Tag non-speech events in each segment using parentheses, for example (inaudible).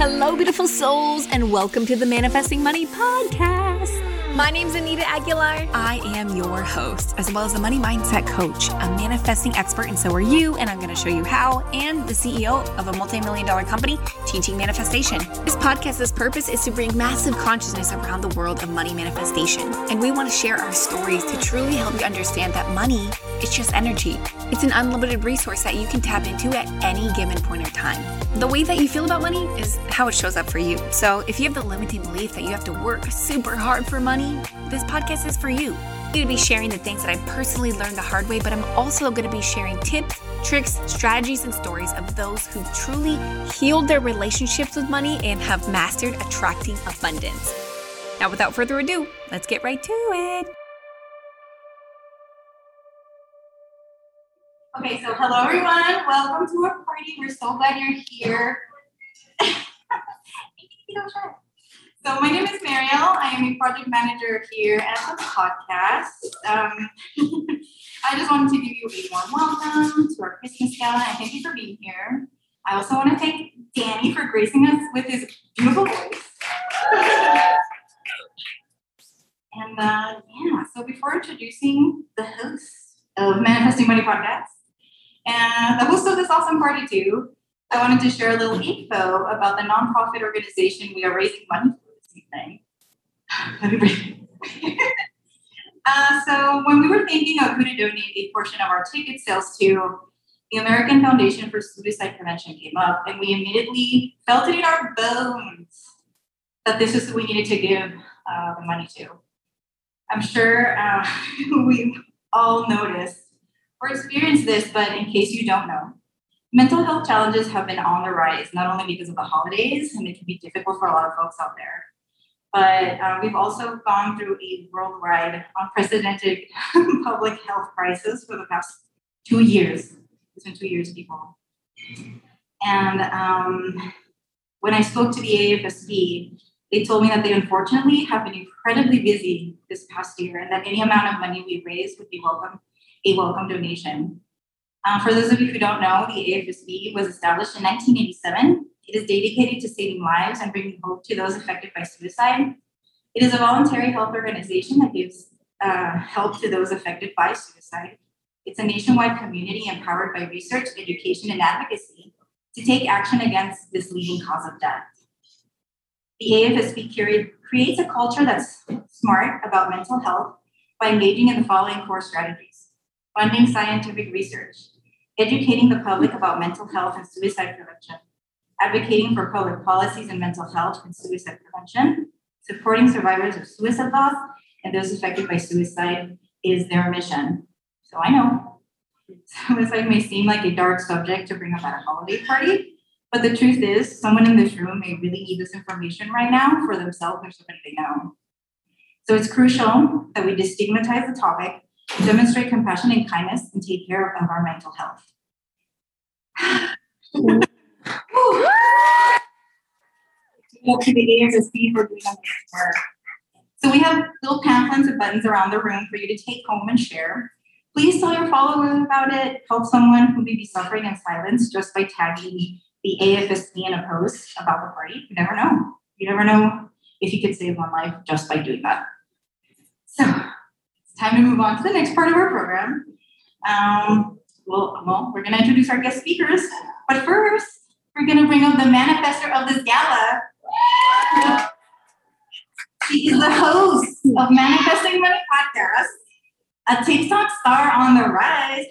Hello, beautiful souls, and welcome to the Manifesting Money Podcast. My name's Anita Aguilar. I am your host, as well as a money mindset coach, a manifesting expert, and so are you. And I'm going to show you how, and the CEO of a multi million dollar company teaching manifestation. This podcast's purpose is to bring massive consciousness around the world of money manifestation. And we want to share our stories to truly help you understand that money is just energy. It's an unlimited resource that you can tap into at any given point or time. The way that you feel about money is how it shows up for you. So if you have the limiting belief that you have to work super hard for money, this podcast is for you. I'm going to be sharing the things that I personally learned the hard way, but I'm also going to be sharing tips, tricks, strategies, and stories of those who truly healed their relationships with money and have mastered attracting abundance. Now, without further ado, let's get right to it. Okay, so hello everyone. Welcome to our party. We're so glad you're here. (laughs) So my name is Mariel. I am a project manager here at the podcast. Um, (laughs) I just wanted to give you a warm welcome to our Christmas gala and thank you for being here. I also want to thank Danny for gracing us with his beautiful voice. and uh, yeah, so before introducing the host of Manifesting Money Podcast and the host of this awesome party too, I wanted to share a little info about the nonprofit organization we are raising money for. (laughs) Let me (laughs) uh, so when we were thinking of who to donate a portion of our ticket sales to, the American Foundation for Suicide Prevention came up, and we immediately felt it in our bones that this is who we needed to give uh, the money to. I'm sure uh, (laughs) we all noticed or experienced this, but in case you don't know, mental health challenges have been on the rise, not only because of the holidays, and it can be difficult for a lot of folks out there, but uh, we've also gone through a worldwide unprecedented (laughs) public health crisis for the past two years. It's been two years, people. And um, when I spoke to the AFSP, they told me that they unfortunately have been incredibly busy this past year and that any amount of money we raise would be welcome, a welcome donation. Uh, for those of you who don't know, the AFSP was established in 1987 it is dedicated to saving lives and bringing hope to those affected by suicide. It is a voluntary health organization that gives uh, help to those affected by suicide. It's a nationwide community empowered by research, education, and advocacy to take action against this leading cause of death. The AFSP creates a culture that's smart about mental health by engaging in the following core strategies funding scientific research, educating the public about mental health and suicide prevention, advocating for public policies in mental health and suicide prevention, supporting survivors of suicide loss and those affected by suicide is their mission. So I know (laughs) suicide may seem like a dark subject to bring up at a holiday party, but the truth is, someone in this room may really need this information right now for themselves or somebody they know. So it's crucial that we destigmatize the topic, demonstrate compassion and kindness, and take care of our mental health. So we have little pamphlets and buttons around the room for you to take home and share. Please tell your followers about it. Help someone who may be suffering in silence just by tagging the AFSP in a post about the party. You never know. You never know if you could save one life just by doing that. So time to move on to the next part of our program. Um, well, well, we're going to introduce our guest speakers. But first, we're going to bring up the manifester of this gala. She is the host of Manifesting Money Podcast, a TikTok star on the rise,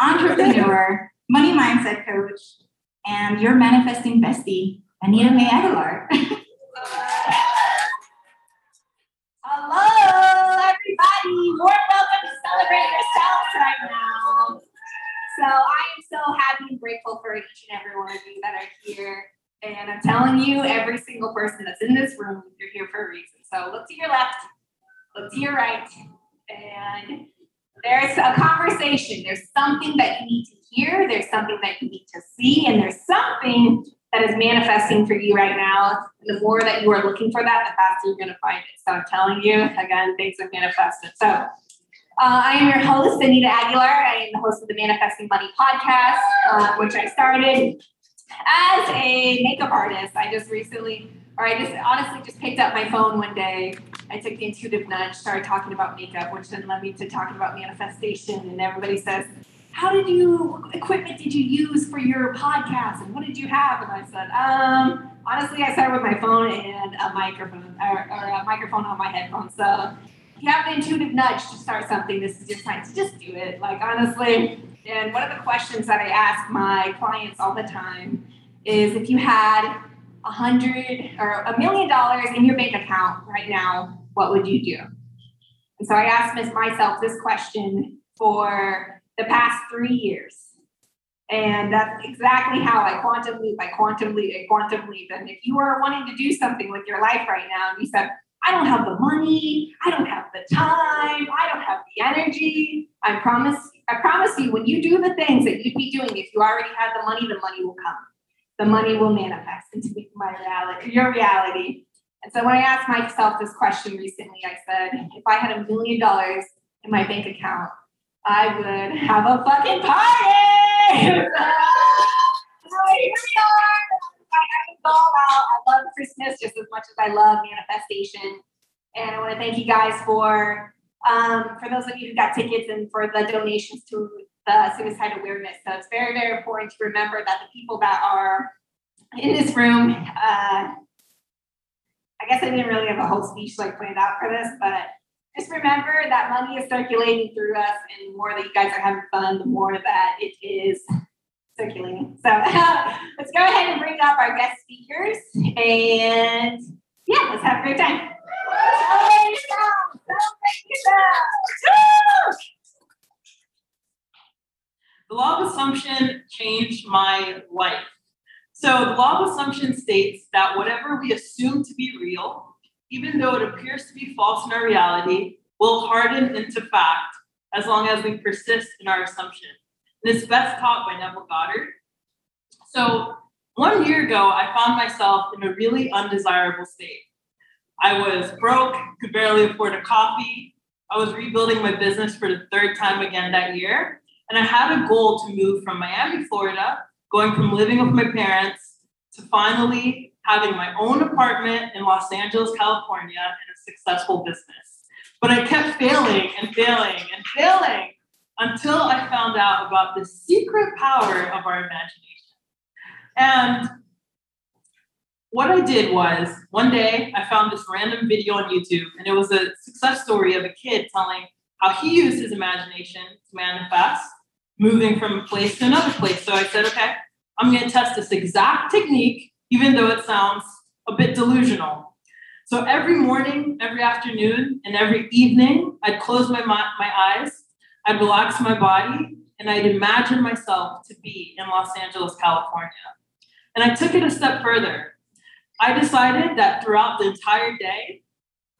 entrepreneur, money mindset coach, and your manifesting bestie, Anita May Aguilar. (laughs) Hello, everybody. Warm welcome to celebrate yourselves right now. So I am so happy and grateful for each and every one of you that are here. And I'm telling you, every single person that's in this room, you're here for a reason. So look to your left, look to your right, and there's a conversation. There's something that you need to hear, there's something that you need to see, and there's something that is manifesting for you right now. And the more that you are looking for that, the faster you're going to find it. So I'm telling you, again, things are manifested. So uh, I am your host, Anita Aguilar. I am the host of the Manifesting Money podcast, uh, which I started as a makeup artist, I just recently, or I just honestly just picked up my phone one day. I took the intuitive nudge, started talking about makeup, which then led me to talking about manifestation. And everybody says, how did you equipment did you use for your podcast and what did you have? And i said um, honestly i started with my phone and a microphone or, or, a microphone on my headphones so if you have the intuitive nudge to start something this is your time to just do it like honestly. And one of the questions that i ask my clients all the time is if you had a hundred or a million dollars in your bank account right now what would you do? And so i asked myself this question for the past three years. And that's exactly how I quantum leap, I quantum leap, I quantum leap. And if you are wanting to do something with your life right now, and you said, I don't have the money, I don't have the time, I don't have the energy. I promise, I promise you, when you do the things that you'd be doing, if you already had the money, the money will come. The money will manifest into my reality, your reality. And so when I asked myself this question recently, I said, if I had a million dollars in my bank account, I would have a fucking party. (laughs) so, here we are. I love Christmas just as much as I love manifestation. And I want to thank you guys for um, for those of you who got tickets and for the donations to the suicide awareness. So it's very, very important to remember that the people that are in this room, uh, I guess I didn't really have a whole speech like planned out for this, but just remember that money is circulating through us, and the more that you guys are having fun, the more that it is circulating. So (laughs) let's go ahead and bring up our guest speakers, and yeah, let's have a great time. The law of assumption changed my life. So, the law of assumption states that whatever we assume to be real even though it appears to be false in our reality, will harden into fact as long as we persist in our assumption. And it's best taught by Neville Goddard. So, one year ago, I found myself in a really undesirable state. I was broke, could barely afford a coffee. I was rebuilding my business for the third time again that year. And I had a goal to move from Miami, Florida, going from living with my parents to finally having my own apartment in Los Angeles, California, and a successful business. But I kept failing and failing and failing until I found out about the secret power of our imagination. And what I did was one day I found this random video on YouTube, and it was a success story of a kid telling how he used his imagination to manifest moving from a place to another place. So I said, okay, I'm going to test this exact technique even though it sounds a bit delusional. So every morning, every afternoon, and every evening, I'd close my, my eyes, I'd relax my body, and I'd imagine myself to be in Los Angeles, California. And I took it a step further. I decided that throughout the entire day,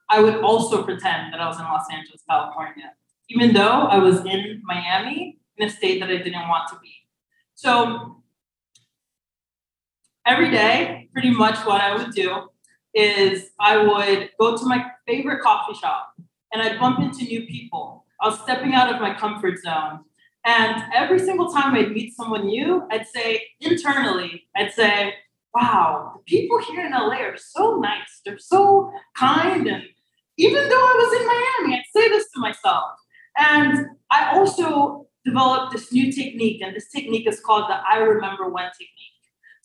I would also pretend that I was in Los Angeles, California, even though I was in Miami in a state that I didn't want to be. So every day, pretty much what I would do is I would go to my favorite coffee shop and I'd bump into new people. I was stepping out of my comfort zone. And every single time I'd meet someone new, I'd say internally, I'd say, wow, the people here in LA are so nice. They're so kind. And even though I was in Miami, I'd say this to myself. And I also developed this new technique, and this technique is called the I remember when technique.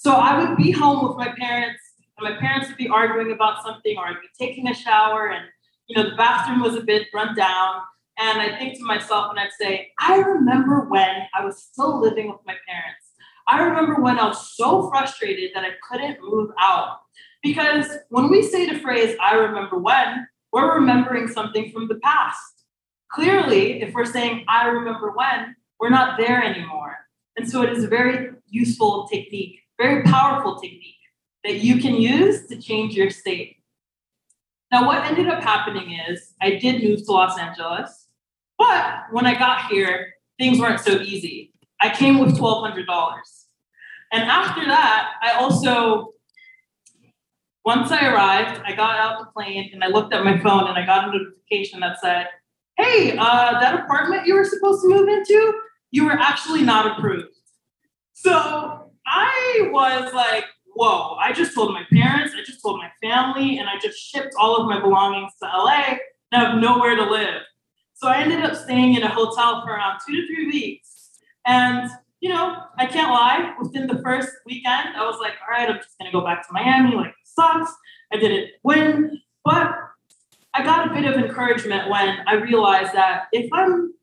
So I would be home with my parents, and my parents would be arguing about something, or I'd be taking a shower, and you know the bathroom was a bit run down. And I think to myself, and I'd say, I remember when I was still living with my parents. I remember when I was so frustrated that I couldn't move out. Because when we say the phrase, I remember when, we're remembering something from the past. Clearly, if we're saying, I remember when, we're not there anymore. And so it is a very useful technique very powerful technique that you can use to change your state. Now, what ended up happening is I did move to Los Angeles, but when I got here, things weren't so easy. I came with $1,200. And after that, I also, once I arrived, I got out the plane and I looked at my phone and I got a notification that said, hey, uh, that apartment you were supposed to move into, you were actually not approved. So I was like, whoa, I just told my parents, I just told my family, and I just shipped all of my belongings to LA and I have nowhere to live. So I ended up staying in a hotel for around two to three weeks. And, you know, I can't lie, within the first weekend, I was like, all right, I'm just gonna go back to Miami, like, sucks. I didn't win. But I got a bit of encouragement when I realized that if I'm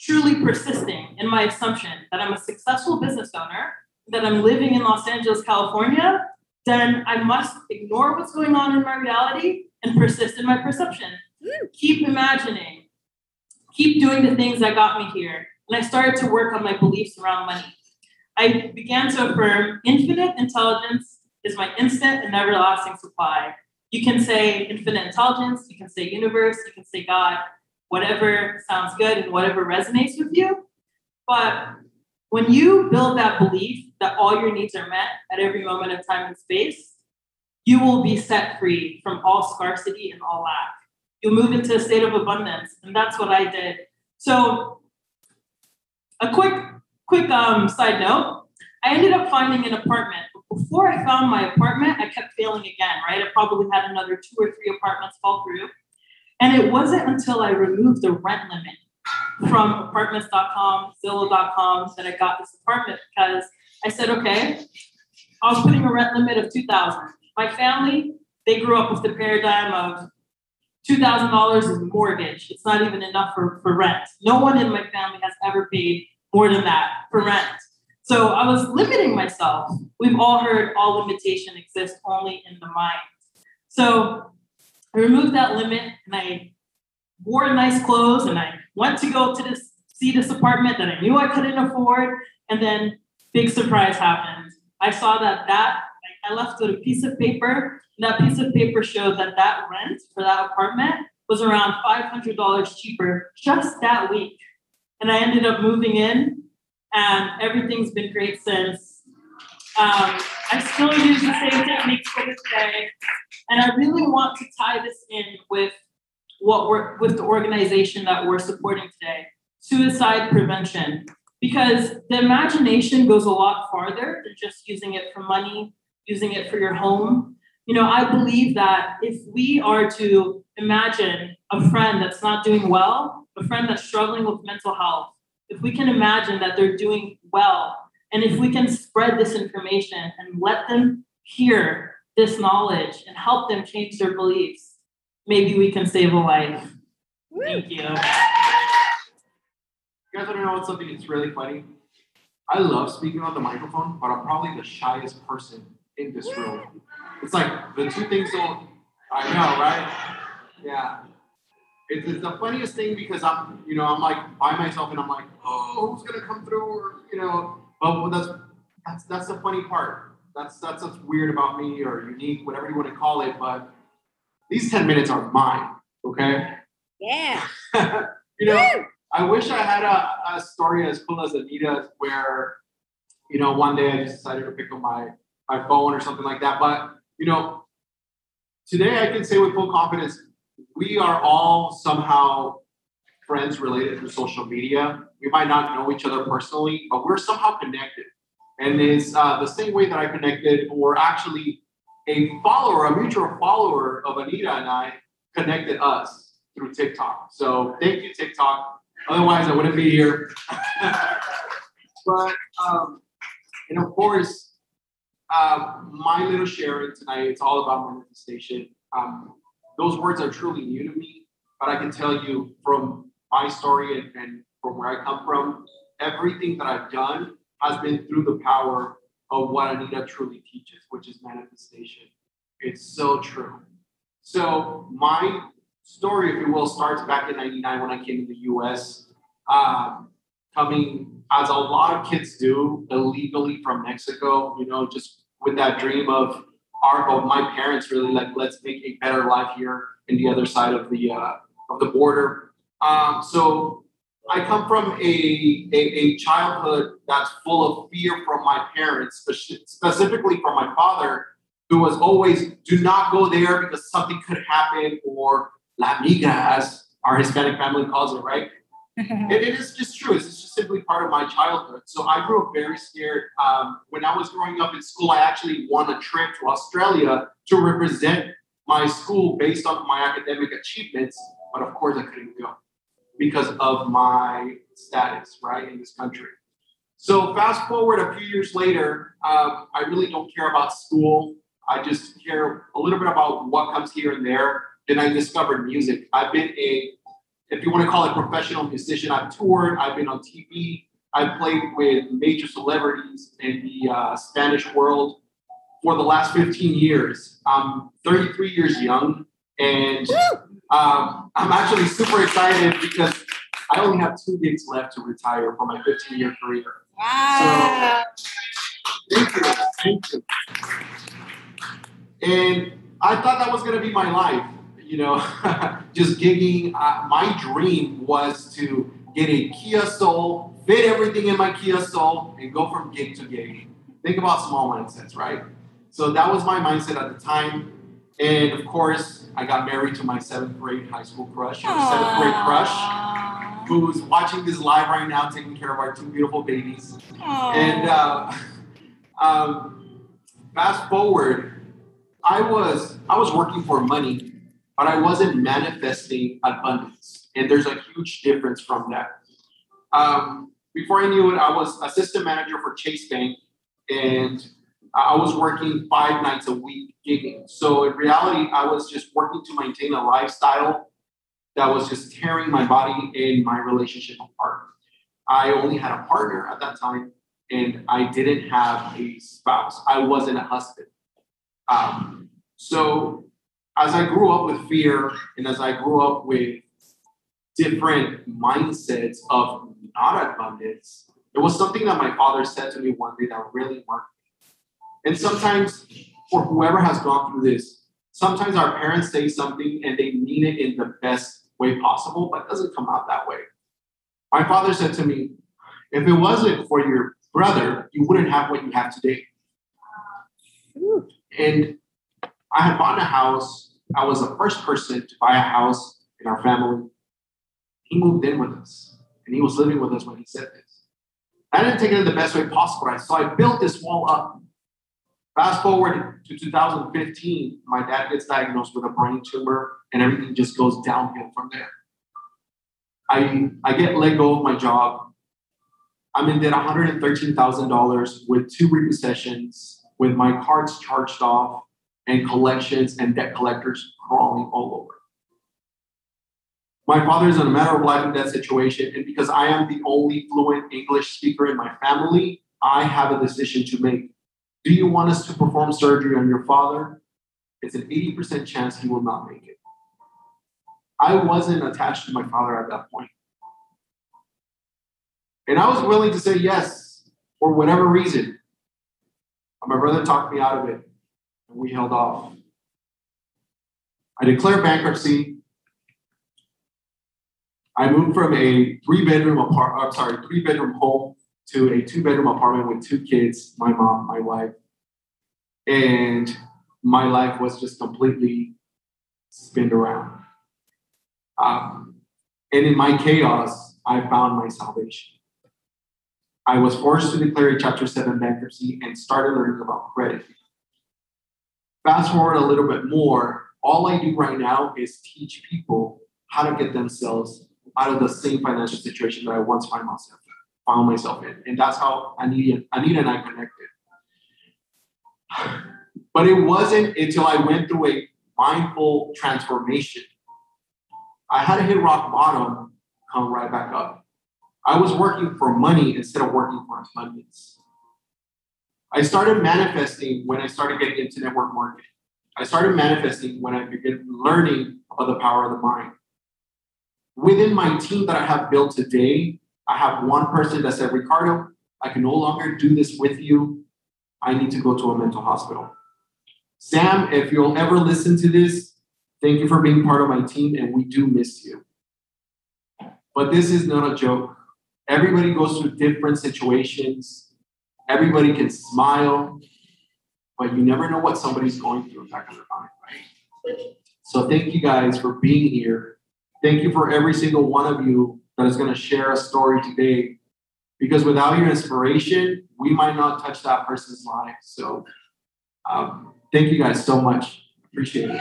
truly persisting in my assumption that I'm a successful business owner, that I'm living in Los Angeles, California, then I must ignore what's going on in my reality and persist in my perception. Mm. Keep imagining, keep doing the things that got me here. And I started to work on my beliefs around money. I began to affirm infinite intelligence is my instant and everlasting supply. You can say infinite intelligence, you can say universe, you can say God, whatever sounds good and whatever resonates with you. But when you build that belief that all your needs are met at every moment of time and space, you will be set free from all scarcity and all lack. You'll move into a state of abundance. And that's what I did. So, a quick, quick um, side note I ended up finding an apartment. But before I found my apartment, I kept failing again, right? I probably had another two or three apartments fall through. And it wasn't until I removed the rent limit from apartments.com, Zillow.com that I got this apartment because I said, okay, I was putting a rent limit of 2000 My family, they grew up with the paradigm of $2,000 is mortgage. It's not even enough for, for rent. No one in my family has ever paid more than that for rent. So I was limiting myself. We've all heard all limitation exists only in the mind. So I removed that limit and I wore nice clothes and I went to go to this see this apartment that I knew I couldn't afford. And then big surprise happened. I saw that that I left with a piece of paper. And that piece of paper showed that that rent for that apartment was around $500 cheaper just that week. And I ended up moving in, and everything's been great since. Um, I still use the same techniques day, and I really want to tie this in with what we're with the organization that we're supporting today, suicide prevention, because the imagination goes a lot farther than just using it for money, using it for your home. You know, I believe that if we are to imagine a friend that's not doing well, a friend that's struggling with mental health, if we can imagine that they're doing well, and if we can spread this information and let them hear this knowledge and help them change their beliefs, maybe we can save a life. Thank you. You guys want to know something that's really funny? I love speaking on the microphone, but I'm probably the shyest person in this room. It's like the two things don't. I know, right? Yeah. It's, it's the funniest thing because I'm, you know, I'm like by myself and I'm like, oh, who's gonna come through? Or you know, but that's that's that's the funny part. That's that's what's weird about me or unique, whatever you want to call it. But these ten minutes are mine. Okay. Yeah. (laughs) you know. Woo! I wish I had a, a story as cool as Anita's where, you know, one day I just decided to pick up my, my phone or something like that. But, you know, today I can say with full confidence, we are all somehow friends related through social media. We might not know each other personally, but we're somehow connected. And it's uh, the same way that I connected, or actually a follower, a mutual follower of Anita and I connected us through TikTok. So thank you, TikTok Otherwise, I wouldn't be here. (laughs) but, um, and of course, uh, my little sharing tonight, it's all about manifestation. Um, those words are truly new to me, but I can tell you from my story and, and from where I come from, everything that I've done has been through the power of what Anita truly teaches, which is manifestation. It's so true. So my story, if you will, starts back in 99 when I came to the US, um, coming as a lot of kids do illegally from Mexico, you know, just with that dream of our, of my parents really like, let's make a better life here in the other side of the, uh, of the border. Um, so I come from a, a, a, childhood that's full of fear from my parents, specifically from my father, who was always, do not go there because something could happen, or La Migra, as our Hispanic family calls it, right? (laughs) it, it is just true. It's just simply part of my childhood. So I grew up very scared. Um, when I was growing up in school, I actually won a trip to Australia to represent my school based on my academic achievements. But of course, I couldn't go because of my status, right, in this country. So fast forward a few years later, um, I really don't care about school. I just care a little bit about what comes here and there. Then I discovered music. I've been a if you want to call it professional musician, I've toured, I've been on TV, I've played with major celebrities in the uh, Spanish world for the last 15 years. I'm 33 years young, and um, I'm actually super excited because I only have two gigs left to retire for my 15 year career. Wow. So, thank you. Thank you. And I thought that was going to be my life you know, (laughs) just gigging. Uh, my dream was to get a Kia Soul, fit everything in my Kia Soul, and go from gig to gig. Think about small mindsets, right? So that was my mindset at the time. And of course, I got married to my seventh grade high school crush, seventh grade crush, who's watching this live right now, taking care of our two beautiful babies. Aww. And uh, (laughs) um, fast forward, I was I was working for money but I wasn't manifesting abundance. And there's a huge difference from that. Um, before I knew it, I was assistant manager for Chase Bank, and I was working five nights a week gigging. So in reality, I was just working to maintain a lifestyle that was just tearing my body and my relationship apart. I only had a partner at that time, and I didn't have a spouse. I wasn't a husband. Um, so as I grew up with fear and as I grew up with different mindsets of not abundance, it was something that my father said to me one day that really worked. And sometimes, for whoever has gone through this, sometimes our parents say something and they mean it in the best way possible, but it doesn't come out that way. My father said to me, if it wasn't for your brother, you wouldn't have what you have today. And I had bought a house I was the first person to buy a house in our family. He moved in with us, and he was living with us when he said this. I didn't take it in the best way possible, so I built this wall up. Fast forward to 2015, my dad gets diagnosed with a brain tumor, and everything just goes downhill from there. I, I get let go of my job. I'm in debt $113,000 with two repossessions, with my cards charged off, and collections and debt collectors crawling all over. My father is in a matter of life and death situation, and because I am the only fluent English speaker in my family, I have a decision to make. Do you want us to perform surgery on your father? It's an 80% chance he will not make it. I wasn't attached to my father at that point. And I was willing to say yes for whatever reason. But my brother talked me out of it and we held off. I declared bankruptcy. I moved from a three bedroom apartment, I'm sorry, three bedroom home to a two bedroom apartment with two kids, my mom, my wife. And my life was just completely spinned around. Um, and in my chaos, I found my salvation. I was forced to declare a Chapter 7 bankruptcy and started learning about credit Fast forward a little bit more, all I do right now is teach people how to get themselves out of the same financial situation that I once found myself found myself in. And that's how Anita, Anita and I connected. But it wasn't until I went through a mindful transformation. I had to hit rock bottom, come right back up. I was working for money instead of working for abundance. I started manifesting when I started getting into network marketing. I started manifesting when I began learning about the power of the mind. Within my team that I have built today, I have one person that said, Ricardo, I can no longer do this with you. I need to go to a mental hospital. Sam, if you'll ever listen to this, thank you for being part of my team, and we do miss you. But this is not a joke. Everybody goes through different situations Everybody can smile, but you never know what somebody's going through in back of their mind, right? So thank you guys for being here. Thank you for every single one of you that is going to share a story today. Because without your inspiration, we might not touch that person's life. So um, thank you guys so much. Appreciate it.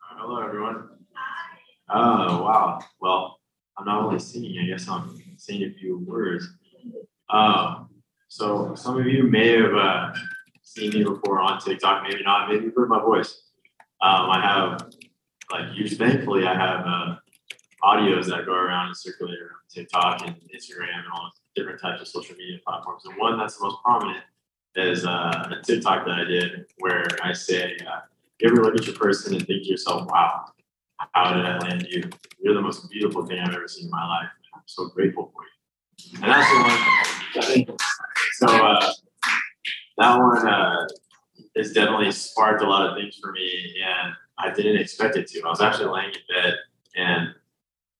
Hello, everyone. Oh, wow. Well, I'm not only singing, I guess I'm saying a few words. Um, so some of you may have uh, seen me before on TikTok, maybe not, maybe you've heard my voice. Um, I have, like, thankfully, I have uh, audios that go around and circulate around TikTok and Instagram and all different types of social media platforms. And one that's the most prominent is uh, a TikTok that I did where I say, uh, you ever look at your person and think to yourself, wow, how did I land you? You're the most beautiful thing I've ever seen in my life. I'm so grateful for you. And that's the one. So uh, that one uh, has definitely sparked a lot of things for me, and I didn't expect it to. I was actually laying in bed, and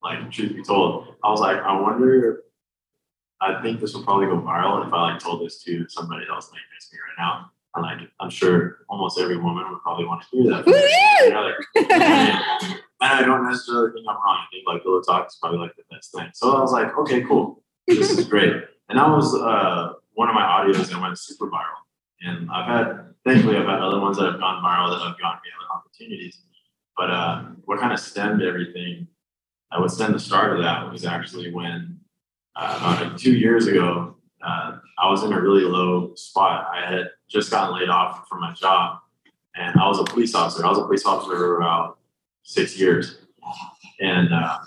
like truth be told, I was like, I wonder. I think this will probably go viral if I like told this to somebody else like next to me right now. And like, I'm sure almost every woman would probably want to hear that. (laughs) and I don't necessarily think I'm wrong. I think like Pillow Talk is probably like the best thing. So I was like, okay, cool. This is great. And that was uh, one of my audios that went super viral. And I've had, thankfully, I've had other ones that have gone viral that have gotten me opportunities. But uh, what kind of stemmed everything, I would stem the start of that was actually when uh, about two years ago, uh, I was in a really low spot. I had just gotten laid off from my job, and I was a police officer. I was a police officer for about six years, and uh,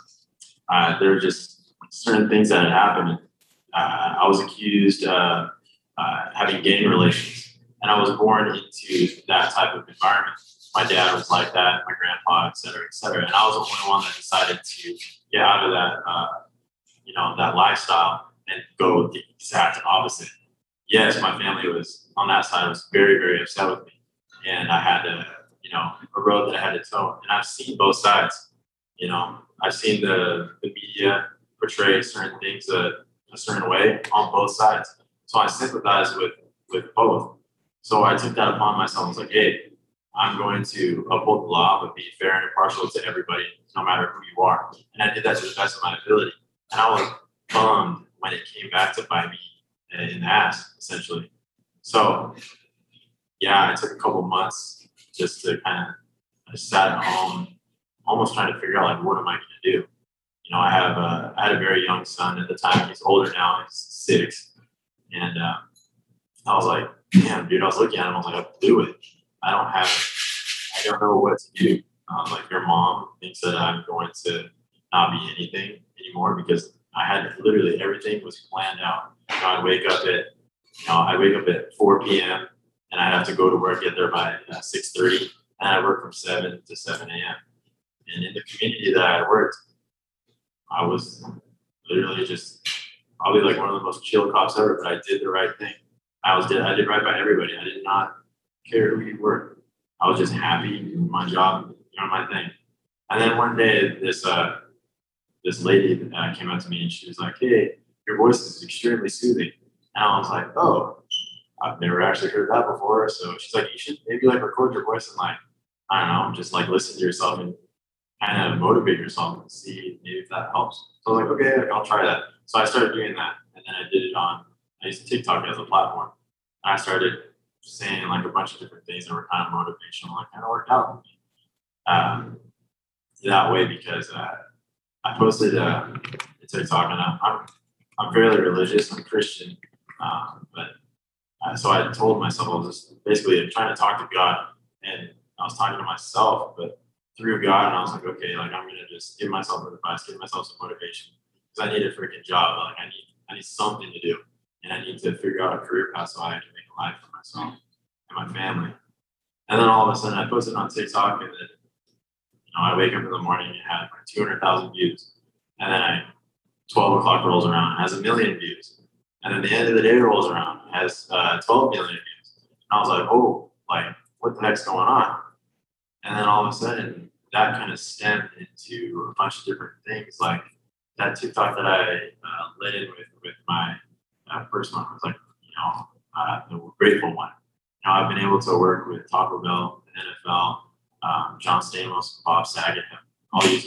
uh, there were just certain things that had happened. Uh, I was accused of uh, having gang relations, and I was born into that type of environment. My dad was like that, my grandpa, et cetera, et cetera, and I was the only one that decided to get out of that, uh, you know, that lifestyle and go the exact opposite. Yes, my family was on that side was very, very upset with me, and I had to, you know, a road that I had to toe. And I've seen both sides. You know, I've seen the the media portray certain things a, a certain way on both sides. So I sympathize with with both. So I took that upon myself. I was like, hey, I'm going to uphold the law, but be fair and impartial to everybody, no matter who you are. And I did that to the best of my ability. And I was bummed when it came back to bite me in the ass, essentially. So, yeah, it took a couple months just to kind of, I sat at home, almost trying to figure out like, what am I going to do? You know, I have a, I had a very young son at the time. He's older now. He's six, and uh, I was like, damn, dude. I was looking at him. I was like, I do it. I don't have, I don't know what to do. Um, like your mom thinks that I'm going to not be anything anymore because I had literally everything was planned out. You know, I'd wake up at, you know, I wake up at 4 p.m. and I have to go to work, get there by uh, 6:30, and I work from 7 to 7 a.m. And in the community that I worked, I was literally just probably like one of the most chill cops ever. But I did the right thing. I was did I did right by everybody. I did not care who you were. I was just happy doing my job, doing my thing. And then one day, this uh, this lady uh, came up to me and she was like, "Hey, your voice is extremely soothing." And I was like, "Oh, I've never actually heard that before." So she's like, "You should maybe like record your voice and like, I don't know, just like listen to yourself and kind of motivate yourself and see maybe if that helps." So I was like, "Okay, like, I'll try that." So I started doing that, and then I did it on I used TikTok as a platform. I started saying like a bunch of different things that were kind of motivational. It kind of worked out um, that way because uh, I posted uh, a TikTok, and I'm, I'm, I'm fairly religious. I'm Christian, um, but uh, so I told myself I was just basically trying to talk to God, and I was talking to myself, but through God, and I was like, okay, like I'm gonna just give myself advice, give myself some motivation because I need a freaking job. Like I need, I need something to do, and I need to figure out a career path so I can a life for myself and my family. And then all of a sudden, I posted on TikTok, and then know, I wake up in the morning and have like 200,000 views. And then I, 12 o'clock rolls around, has a million views. And then the end of the day rolls around, has uh, 12 million views. And I was like, oh, like, what the heck's going on? And then all of a sudden, that kind of stemmed into a bunch of different things. Like that TikTok that I uh, led with, with my uh, first one was like, you know, uh, the grateful one. You know, I've been able to work with Taco Bell, the NFL, um, John Stamos, Bob Saget. All these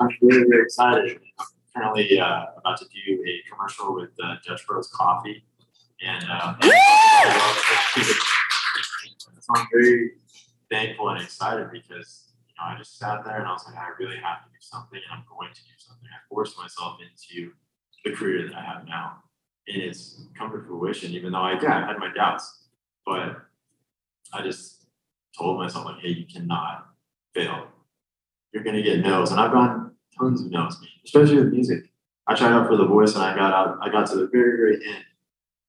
I'm really, really excited. I'm currently uh, about to do a commercial with uh, Dutch Bros Coffee, and uh, so I'm very thankful and excited because you know I just sat there and I was like, I really have to do something, and I'm going to do something. I forced myself into the career that I have now, and it's come to fruition. Even though I, yeah, I had my doubts, but I just told myself like, hey, you cannot fail. You're gonna get no's, and I've gotten tons of no's, especially with music. I tried out for the voice, and I got out. I got to the very, very end,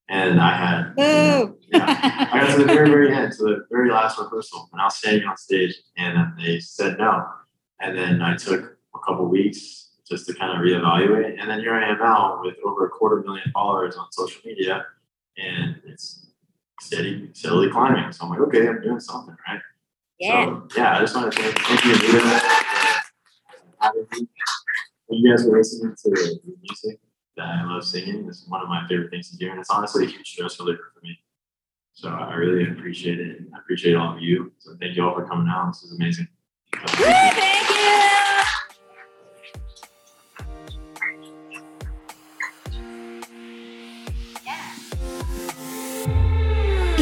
and I had. Ooh. Yeah, I got to the very, very end, to the very last rehearsal, and I was standing on stage, and they said no. And then I took a couple weeks just to kind of reevaluate, and then here I am now with over a quarter million followers on social media, and it's steady, steadily climbing. So I'm like, okay, I'm doing something, right? Yeah. So yeah, I just want to thank, thank you, Anita, for having me. You guys for listening to the music that I love singing. It's one of my favorite things to do, and it's honestly a huge stress reliever for me. So I really appreciate it. I appreciate all of you. So thank you all for coming out. This is amazing.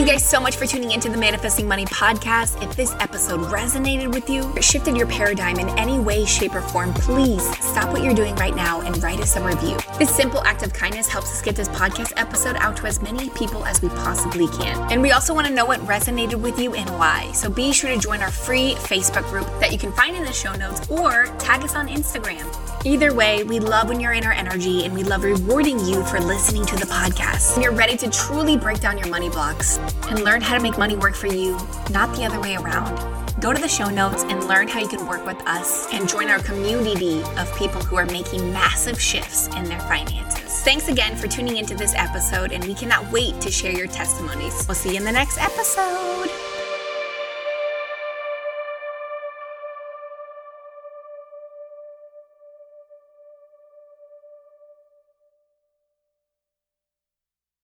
Guys so much for tuning into the Manifesting Money podcast. If this episode resonated with you, or shifted your paradigm in any way, shape, or form, please stop what you're doing right now and write us a review. This simple act of kindness helps us get this podcast episode out to as many people as we possibly can. And we also want to know what resonated with you and why. So be sure to join our free Facebook group that you can find in the show notes or tag us on Instagram. Either way, we love when you're in our energy and we love rewarding you for listening to the podcast. When you're ready to truly break down your money blocks and learn how to make money work for you, not the other way around. Go to the show notes and learn how you can work with us and join our community of people who are making massive shifts in their finances. Thanks again for tuning into this episode, and we cannot wait to share your testimonies. We'll see you in the next episode.